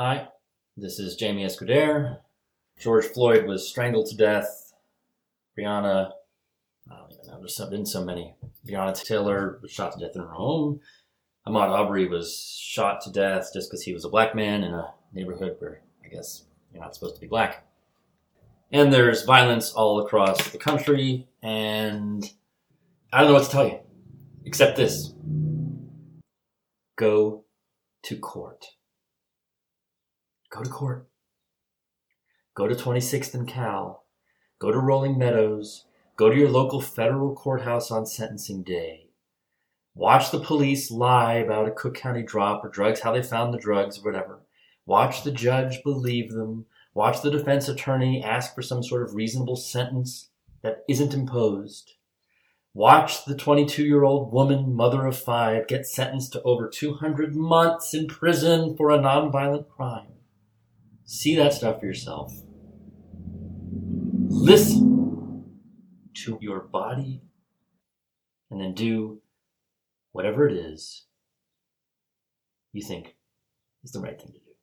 Hi, this is Jaime Escuder. George Floyd was strangled to death. Breonna, I don't even know, there's been so many. Breonna Taylor was shot to death in her home. Ahmaud Arbery was shot to death just because he was a black man in a neighborhood where I guess you're not supposed to be black. And there's violence all across the country, and I don't know what to tell you, except this go to court. Go to court. Go to 26th and Cal. Go to Rolling Meadows. Go to your local federal courthouse on sentencing day. Watch the police lie about a Cook County drop or drugs, how they found the drugs, or whatever. Watch the judge believe them. Watch the defense attorney ask for some sort of reasonable sentence that isn't imposed. Watch the 22 year old woman, mother of five, get sentenced to over 200 months in prison for a nonviolent crime. See that stuff for yourself. Listen to your body and then do whatever it is you think is the right thing to do.